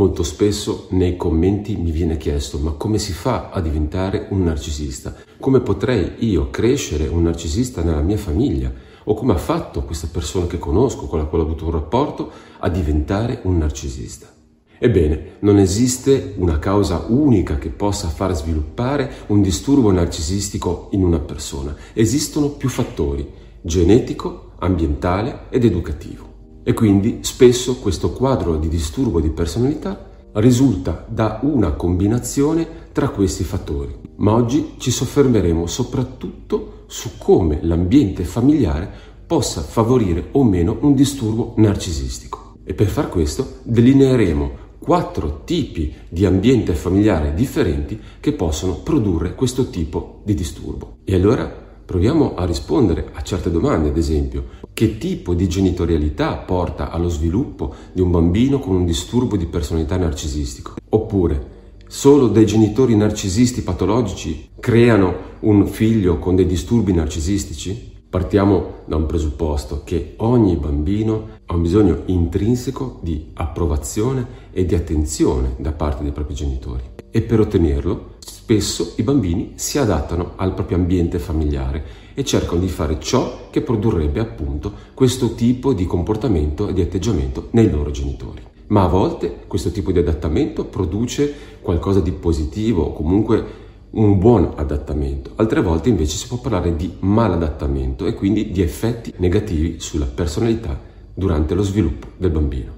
Molto spesso nei commenti mi viene chiesto ma come si fa a diventare un narcisista? Come potrei io crescere un narcisista nella mia famiglia? O come ha fatto questa persona che conosco, con la quale ho avuto un rapporto, a diventare un narcisista? Ebbene, non esiste una causa unica che possa far sviluppare un disturbo narcisistico in una persona. Esistono più fattori, genetico, ambientale ed educativo. E quindi spesso questo quadro di disturbo di personalità risulta da una combinazione tra questi fattori. Ma oggi ci soffermeremo soprattutto su come l'ambiente familiare possa favorire o meno un disturbo narcisistico. E per far questo delineeremo quattro tipi di ambiente familiare differenti che possono produrre questo tipo di disturbo. E allora proviamo a rispondere a certe domande, ad esempio, che tipo di genitorialità porta allo sviluppo di un bambino con un disturbo di personalità narcisistico? Oppure, solo dei genitori narcisisti patologici creano un figlio con dei disturbi narcisistici? Partiamo da un presupposto che ogni bambino ha un bisogno intrinseco di approvazione e di attenzione da parte dei propri genitori e per ottenerlo spesso i bambini si adattano al proprio ambiente familiare e cercano di fare ciò che produrrebbe appunto questo tipo di comportamento e di atteggiamento nei loro genitori. Ma a volte questo tipo di adattamento produce qualcosa di positivo o comunque un buon adattamento, altre volte invece si può parlare di maladattamento e quindi di effetti negativi sulla personalità durante lo sviluppo del bambino.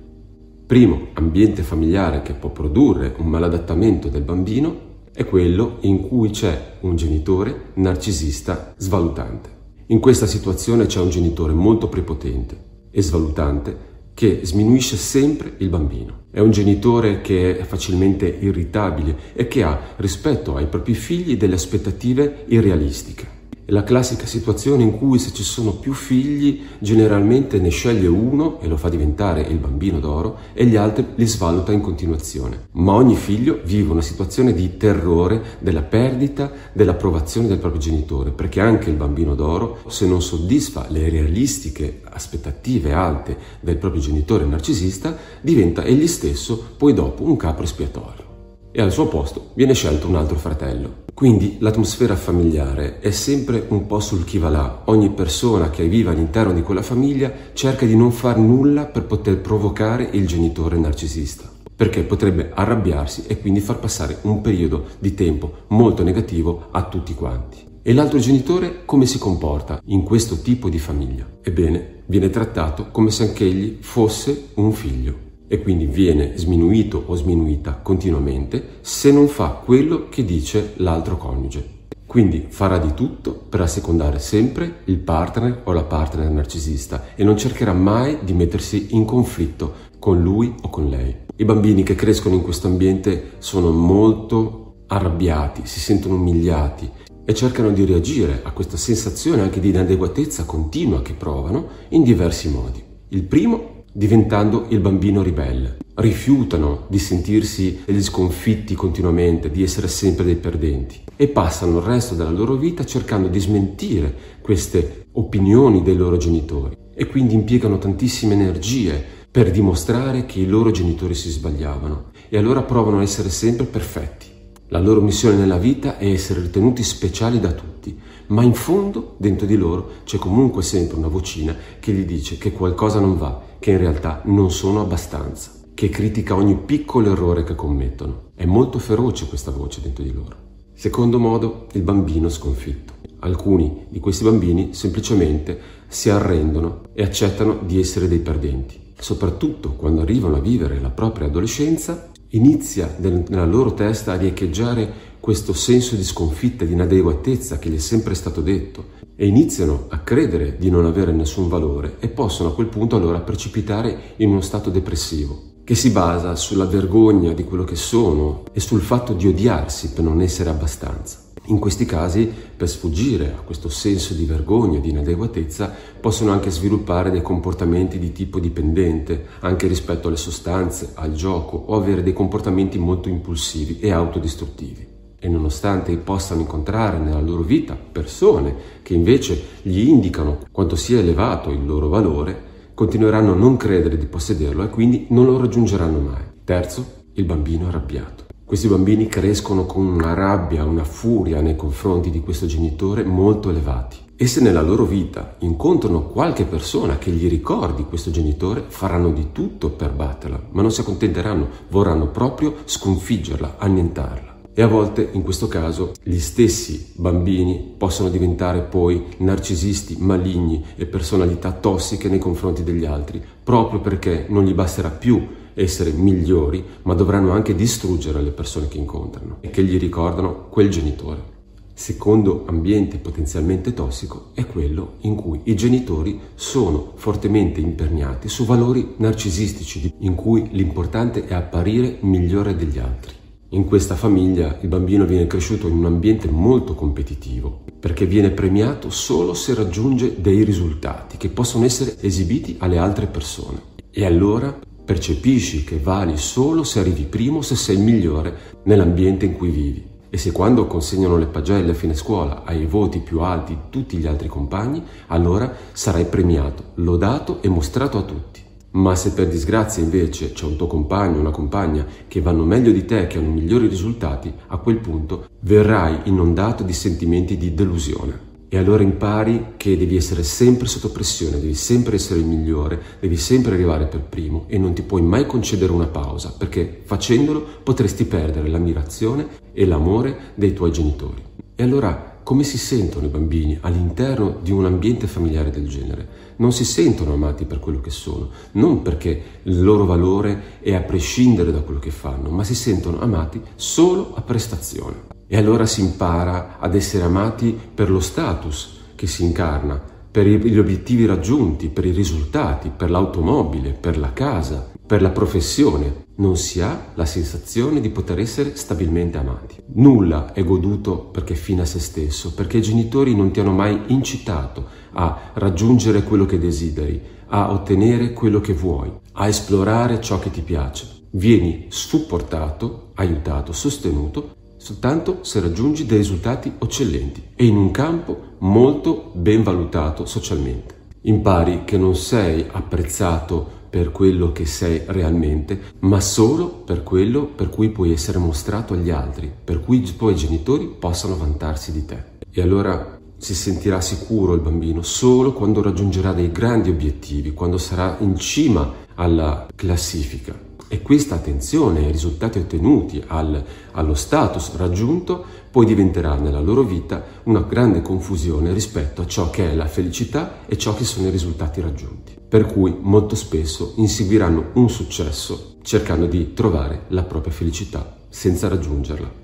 Primo ambiente familiare che può produrre un maladattamento del bambino è quello in cui c'è un genitore narcisista svalutante. In questa situazione c'è un genitore molto prepotente e svalutante che sminuisce sempre il bambino. È un genitore che è facilmente irritabile e che ha rispetto ai propri figli delle aspettative irrealistiche. La classica situazione in cui se ci sono più figli generalmente ne sceglie uno e lo fa diventare il bambino d'oro e gli altri li svaluta in continuazione. Ma ogni figlio vive una situazione di terrore della perdita dell'approvazione del proprio genitore perché anche il bambino d'oro se non soddisfa le realistiche aspettative alte del proprio genitore narcisista diventa egli stesso poi dopo un capo espiatorio e al suo posto viene scelto un altro fratello. Quindi l'atmosfera familiare è sempre un po' sul chi va là. Ogni persona che vive all'interno di quella famiglia cerca di non far nulla per poter provocare il genitore narcisista, perché potrebbe arrabbiarsi e quindi far passare un periodo di tempo molto negativo a tutti quanti. E l'altro genitore come si comporta in questo tipo di famiglia? Ebbene, viene trattato come se anch'egli fosse un figlio e quindi viene sminuito o sminuita continuamente se non fa quello che dice l'altro coniuge. Quindi farà di tutto per assecondare sempre il partner o la partner narcisista e non cercherà mai di mettersi in conflitto con lui o con lei. I bambini che crescono in questo ambiente sono molto arrabbiati, si sentono umiliati e cercano di reagire a questa sensazione anche di inadeguatezza continua che provano in diversi modi. Il primo diventando il bambino ribelle. Rifiutano di sentirsi degli sconfitti continuamente, di essere sempre dei perdenti e passano il resto della loro vita cercando di smentire queste opinioni dei loro genitori e quindi impiegano tantissime energie per dimostrare che i loro genitori si sbagliavano e allora provano a essere sempre perfetti. La loro missione nella vita è essere ritenuti speciali da tutti, ma in fondo dentro di loro c'è comunque sempre una vocina che gli dice che qualcosa non va che in realtà non sono abbastanza, che critica ogni piccolo errore che commettono. È molto feroce questa voce dentro di loro. Secondo modo, il bambino sconfitto. Alcuni di questi bambini semplicemente si arrendono e accettano di essere dei perdenti. Soprattutto quando arrivano a vivere la propria adolescenza, inizia nella loro testa a riecheggiare questo senso di sconfitta, di inadeguatezza che gli è sempre stato detto e iniziano a credere di non avere nessun valore e possono a quel punto allora precipitare in uno stato depressivo che si basa sulla vergogna di quello che sono e sul fatto di odiarsi per non essere abbastanza. In questi casi, per sfuggire a questo senso di vergogna e di inadeguatezza, possono anche sviluppare dei comportamenti di tipo dipendente, anche rispetto alle sostanze, al gioco o avere dei comportamenti molto impulsivi e autodistruttivi e nonostante possano incontrare nella loro vita persone che invece gli indicano quanto sia elevato il loro valore, continueranno a non credere di possederlo e quindi non lo raggiungeranno mai. Terzo, il bambino arrabbiato. Questi bambini crescono con una rabbia, una furia nei confronti di questo genitore molto elevati. E se nella loro vita incontrano qualche persona che gli ricordi questo genitore, faranno di tutto per batterla, ma non si accontenteranno, vorranno proprio sconfiggerla, annientarla. E a volte, in questo caso, gli stessi bambini possono diventare poi narcisisti, maligni e personalità tossiche nei confronti degli altri, proprio perché non gli basterà più essere migliori, ma dovranno anche distruggere le persone che incontrano e che gli ricordano quel genitore. Secondo ambiente potenzialmente tossico è quello in cui i genitori sono fortemente imperniati su valori narcisistici, in cui l'importante è apparire migliore degli altri. In questa famiglia il bambino viene cresciuto in un ambiente molto competitivo, perché viene premiato solo se raggiunge dei risultati che possono essere esibiti alle altre persone. E allora percepisci che vali solo se arrivi primo, se sei migliore nell'ambiente in cui vivi. E se quando consegnano le pagelle a fine scuola hai i voti più alti di tutti gli altri compagni, allora sarai premiato, lodato e mostrato a tutti. Ma se per disgrazia invece c'è un tuo compagno o una compagna che vanno meglio di te, che hanno migliori risultati, a quel punto verrai inondato di sentimenti di delusione. E allora impari che devi essere sempre sotto pressione, devi sempre essere il migliore, devi sempre arrivare per primo e non ti puoi mai concedere una pausa, perché facendolo potresti perdere l'ammirazione e l'amore dei tuoi genitori. E allora come si sentono i bambini all'interno di un ambiente familiare del genere? Non si sentono amati per quello che sono, non perché il loro valore è a prescindere da quello che fanno, ma si sentono amati solo a prestazione. E allora si impara ad essere amati per lo status che si incarna, per gli obiettivi raggiunti, per i risultati, per l'automobile, per la casa, per la professione. Non si ha la sensazione di poter essere stabilmente amati. Nulla è goduto perché è fine a se stesso, perché i genitori non ti hanno mai incitato a raggiungere quello che desideri, a ottenere quello che vuoi, a esplorare ciò che ti piace. Vieni supportato, aiutato, sostenuto soltanto se raggiungi dei risultati eccellenti e in un campo molto ben valutato socialmente. Impari che non sei apprezzato per quello che sei realmente, ma solo per quello per cui puoi essere mostrato agli altri, per cui i tuoi genitori possano vantarsi di te. E allora si sentirà sicuro il bambino solo quando raggiungerà dei grandi obiettivi, quando sarà in cima alla classifica. E questa attenzione ai risultati ottenuti, al, allo status raggiunto, poi diventerà nella loro vita una grande confusione rispetto a ciò che è la felicità e ciò che sono i risultati raggiunti. Per cui molto spesso inseguiranno un successo cercando di trovare la propria felicità senza raggiungerla.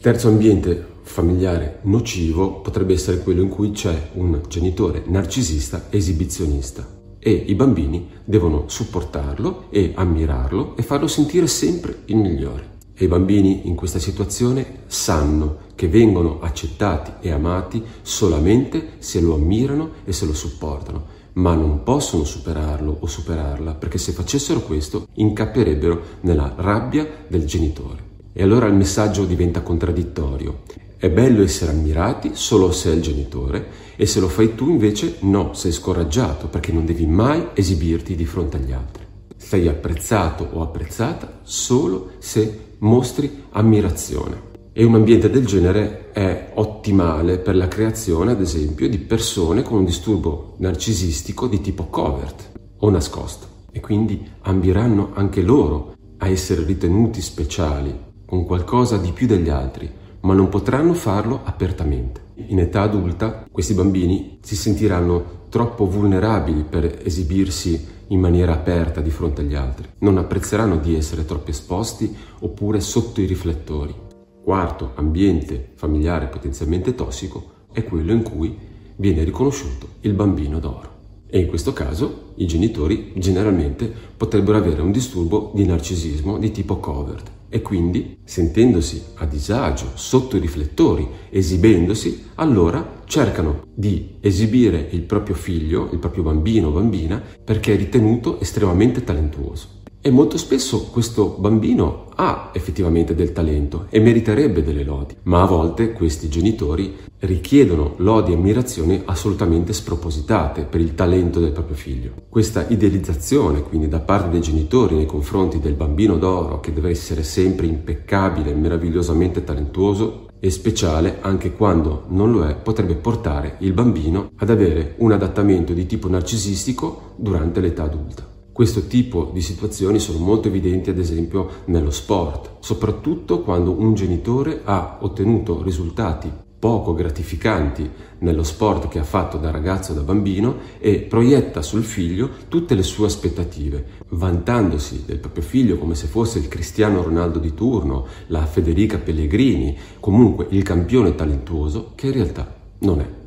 Terzo ambiente familiare nocivo potrebbe essere quello in cui c'è un genitore narcisista esibizionista e i bambini devono supportarlo e ammirarlo e farlo sentire sempre il migliore. E i bambini in questa situazione sanno che vengono accettati e amati solamente se lo ammirano e se lo supportano, ma non possono superarlo o superarla perché se facessero questo incapperebbero nella rabbia del genitore. E allora il messaggio diventa contraddittorio è bello essere ammirati solo se è il genitore e se lo fai tu invece no, sei scoraggiato perché non devi mai esibirti di fronte agli altri. Sei apprezzato o apprezzata solo se mostri ammirazione. E un ambiente del genere è ottimale per la creazione, ad esempio, di persone con un disturbo narcisistico di tipo covert o nascosto. E quindi ambiranno anche loro a essere ritenuti speciali, con qualcosa di più degli altri, ma non potranno farlo apertamente. In età adulta questi bambini si sentiranno troppo vulnerabili per esibirsi in maniera aperta di fronte agli altri. Non apprezzeranno di essere troppo esposti oppure sotto i riflettori. Quarto ambiente familiare potenzialmente tossico è quello in cui viene riconosciuto il bambino d'oro. E in questo caso i genitori generalmente potrebbero avere un disturbo di narcisismo di tipo covert e quindi, sentendosi a disagio sotto i riflettori, esibendosi, allora cercano di esibire il proprio figlio, il proprio bambino o bambina, perché è ritenuto estremamente talentuoso. E molto spesso questo bambino ha effettivamente del talento e meriterebbe delle lodi, ma a volte questi genitori richiedono lodi e ammirazioni assolutamente spropositate per il talento del proprio figlio. Questa idealizzazione quindi da parte dei genitori nei confronti del bambino d'oro che deve essere sempre impeccabile, meravigliosamente talentuoso e speciale anche quando non lo è, potrebbe portare il bambino ad avere un adattamento di tipo narcisistico durante l'età adulta. Questo tipo di situazioni sono molto evidenti ad esempio nello sport, soprattutto quando un genitore ha ottenuto risultati poco gratificanti nello sport che ha fatto da ragazzo o da bambino e proietta sul figlio tutte le sue aspettative, vantandosi del proprio figlio come se fosse il Cristiano Ronaldo di turno, la Federica Pellegrini, comunque il campione talentuoso che in realtà non è.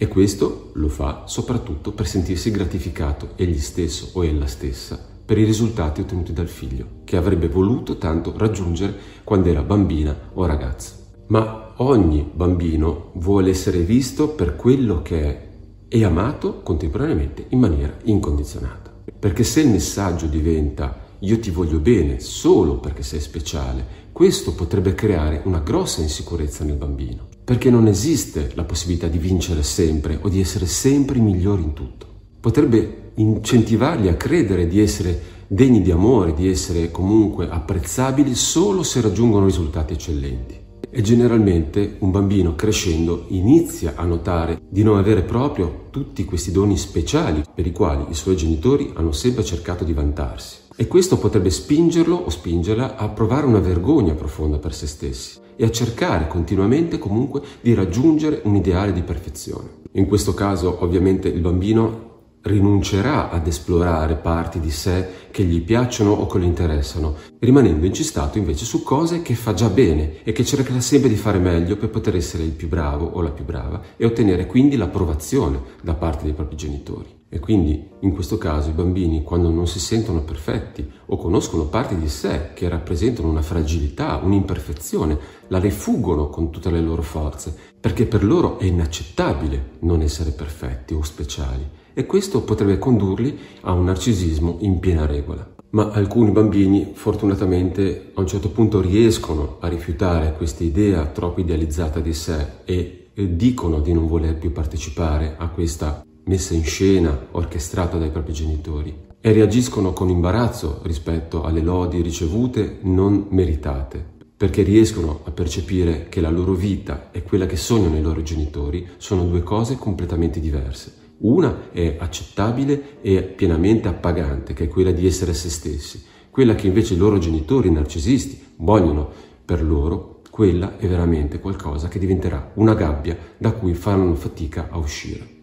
E questo lo fa soprattutto per sentirsi gratificato egli stesso o ella stessa per i risultati ottenuti dal figlio, che avrebbe voluto tanto raggiungere quando era bambina o ragazza. Ma ogni bambino vuole essere visto per quello che è e amato contemporaneamente in maniera incondizionata. Perché se il messaggio diventa io ti voglio bene solo perché sei speciale, questo potrebbe creare una grossa insicurezza nel bambino perché non esiste la possibilità di vincere sempre o di essere sempre migliori in tutto. Potrebbe incentivarli a credere di essere degni di amore, di essere comunque apprezzabili solo se raggiungono risultati eccellenti. E generalmente un bambino crescendo inizia a notare di non avere proprio tutti questi doni speciali per i quali i suoi genitori hanno sempre cercato di vantarsi. E questo potrebbe spingerlo o spingerla a provare una vergogna profonda per se stessi e a cercare continuamente comunque di raggiungere un ideale di perfezione. In questo caso ovviamente il bambino rinuncerà ad esplorare parti di sé che gli piacciono o che lo interessano, rimanendo incistato invece su cose che fa già bene e che cercherà sempre di fare meglio per poter essere il più bravo o la più brava e ottenere quindi l'approvazione da parte dei propri genitori. E quindi in questo caso i bambini quando non si sentono perfetti o conoscono parti di sé che rappresentano una fragilità, un'imperfezione, la rifuggono con tutte le loro forze, perché per loro è inaccettabile non essere perfetti o speciali e questo potrebbe condurli a un narcisismo in piena regola. Ma alcuni bambini fortunatamente a un certo punto riescono a rifiutare questa idea troppo idealizzata di sé e dicono di non voler più partecipare a questa messa in scena orchestrata dai propri genitori e reagiscono con imbarazzo rispetto alle lodi ricevute non meritate, perché riescono a percepire che la loro vita e quella che sognano i loro genitori sono due cose completamente diverse. Una è accettabile e pienamente appagante, che è quella di essere se stessi. Quella che invece i loro genitori narcisisti vogliono per loro, quella è veramente qualcosa che diventerà una gabbia da cui faranno fatica a uscire.